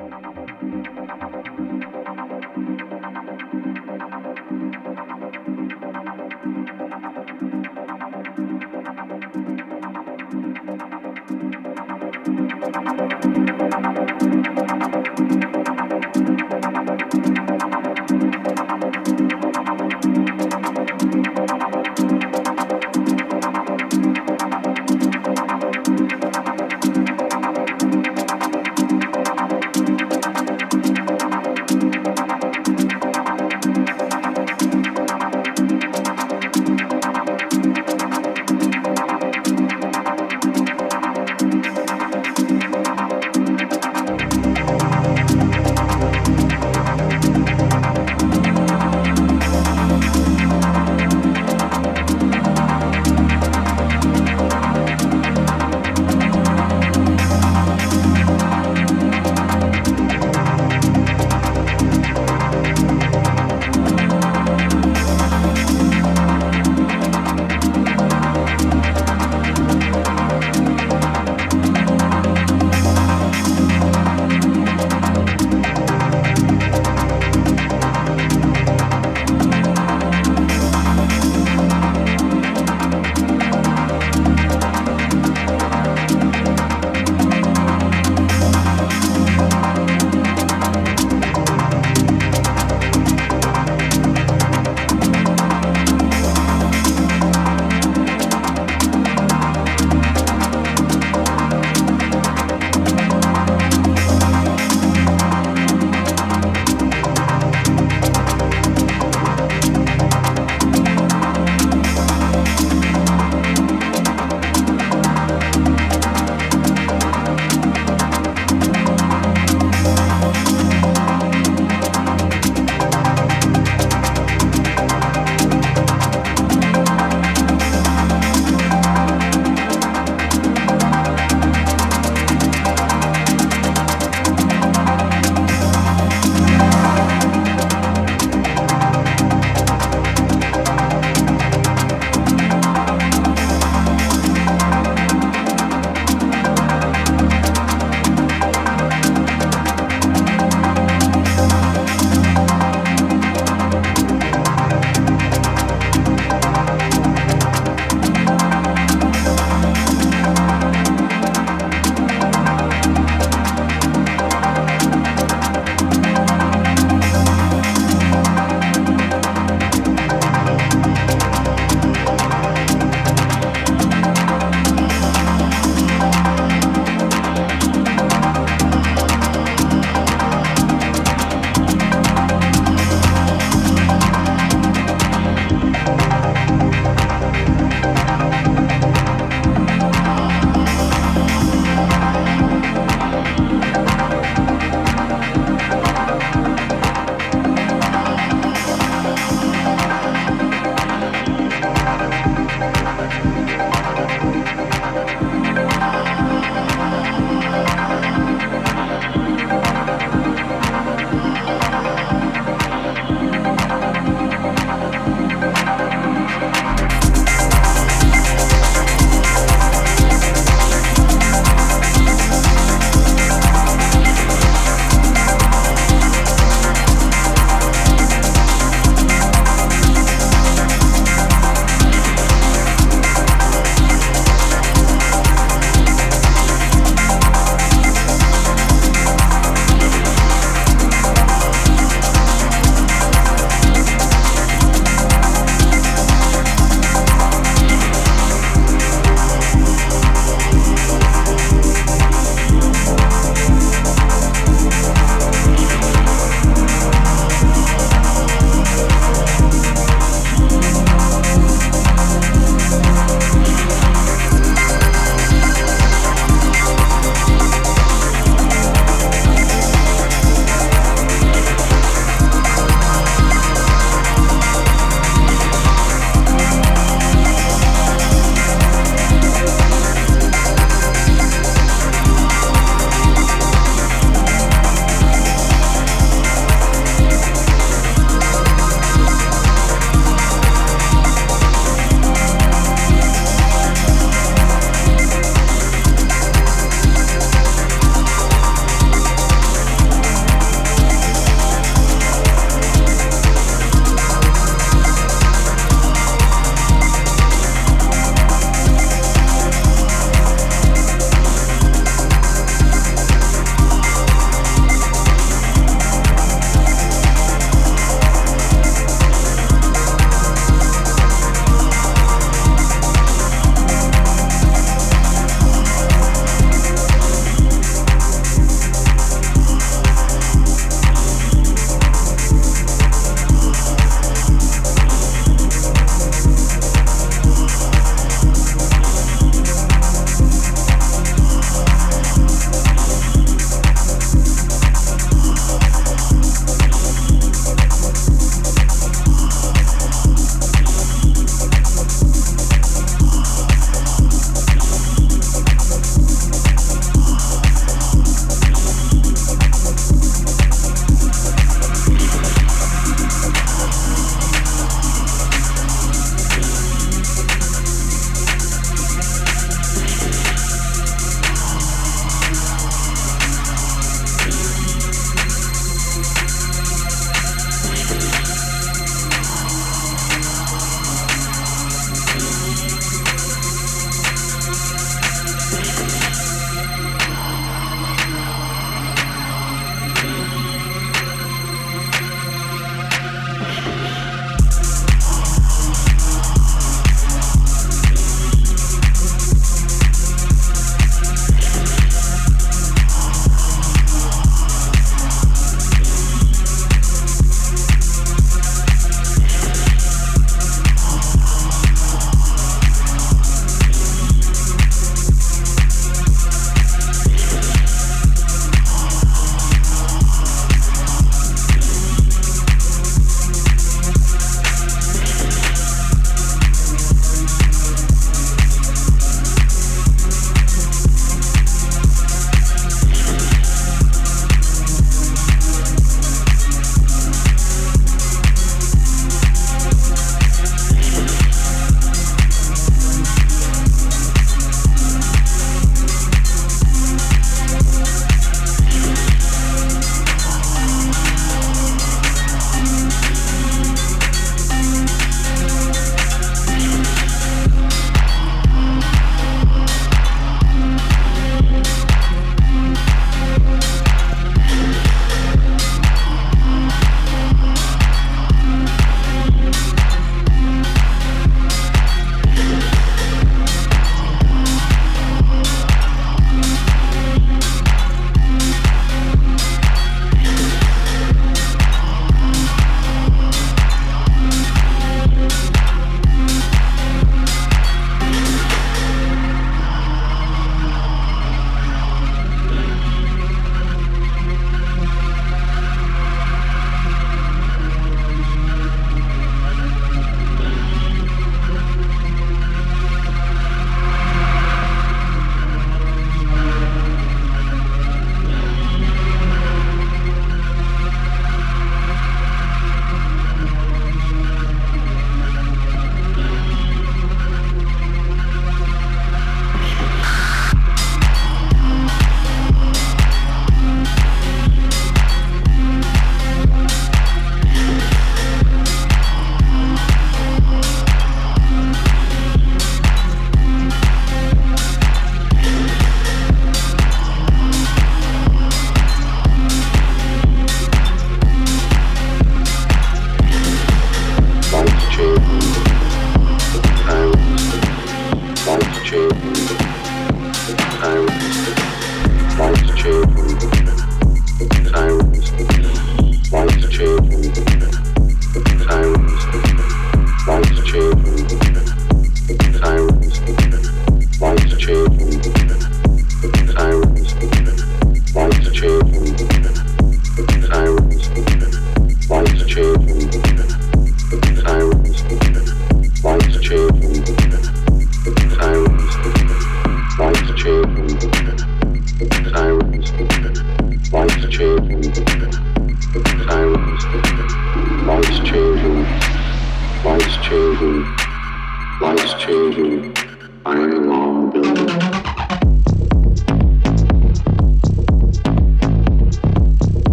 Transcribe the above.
あう。